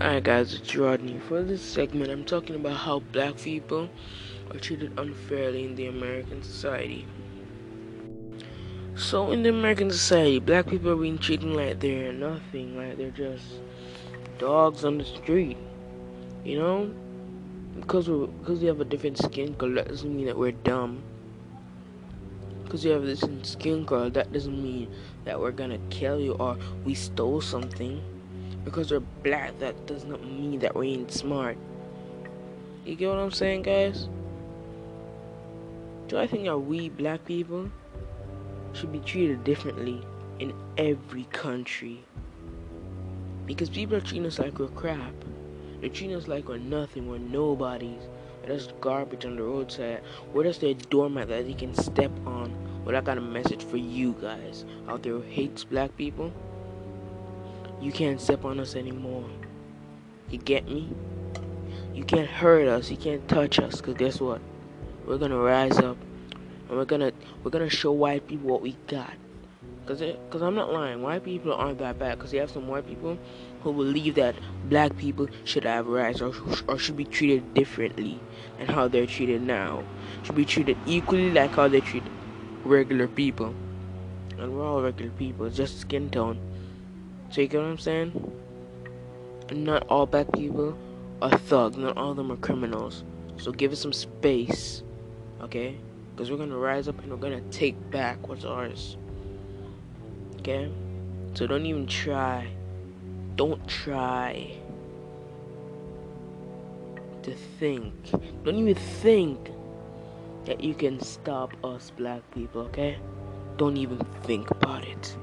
Alright, guys, it's Rodney. For this segment, I'm talking about how black people are treated unfairly in the American society. So, in the American society, black people are being treated like they're nothing, like they're just dogs on the street. You know? Because we because we have a different skin color, that doesn't mean that we're dumb. Because we have this skin color, that doesn't mean that we're gonna kill you or we stole something because we're black, that does not mean that we ain't smart. You get what I'm saying, guys? Do I think that we black people should be treated differently in every country? Because people are treating us like we're crap. They're treating us like we're nothing, we're nobodies. We're just garbage on the roadside. We're just a doormat that they can step on. Well, I got a message for you guys out there who hates black people. You can't step on us anymore. You get me? You can't hurt us. You can't touch us. Cause guess what? We're gonna rise up, and we're gonna we're gonna show white people what we got. Cause it, cause I'm not lying. White people aren't that bad. Cause you have some white people who believe that black people should have rights or or should be treated differently than how they're treated now. Should be treated equally like how they treat regular people. And we're all regular people. Just skin tone. So you get what I'm saying? Not all black people are thugs. Not all of them are criminals. So give us some space, okay? Because we're gonna rise up and we're gonna take back what's ours. Okay? So don't even try. Don't try to think. Don't even think that you can stop us black people, okay? Don't even think about it.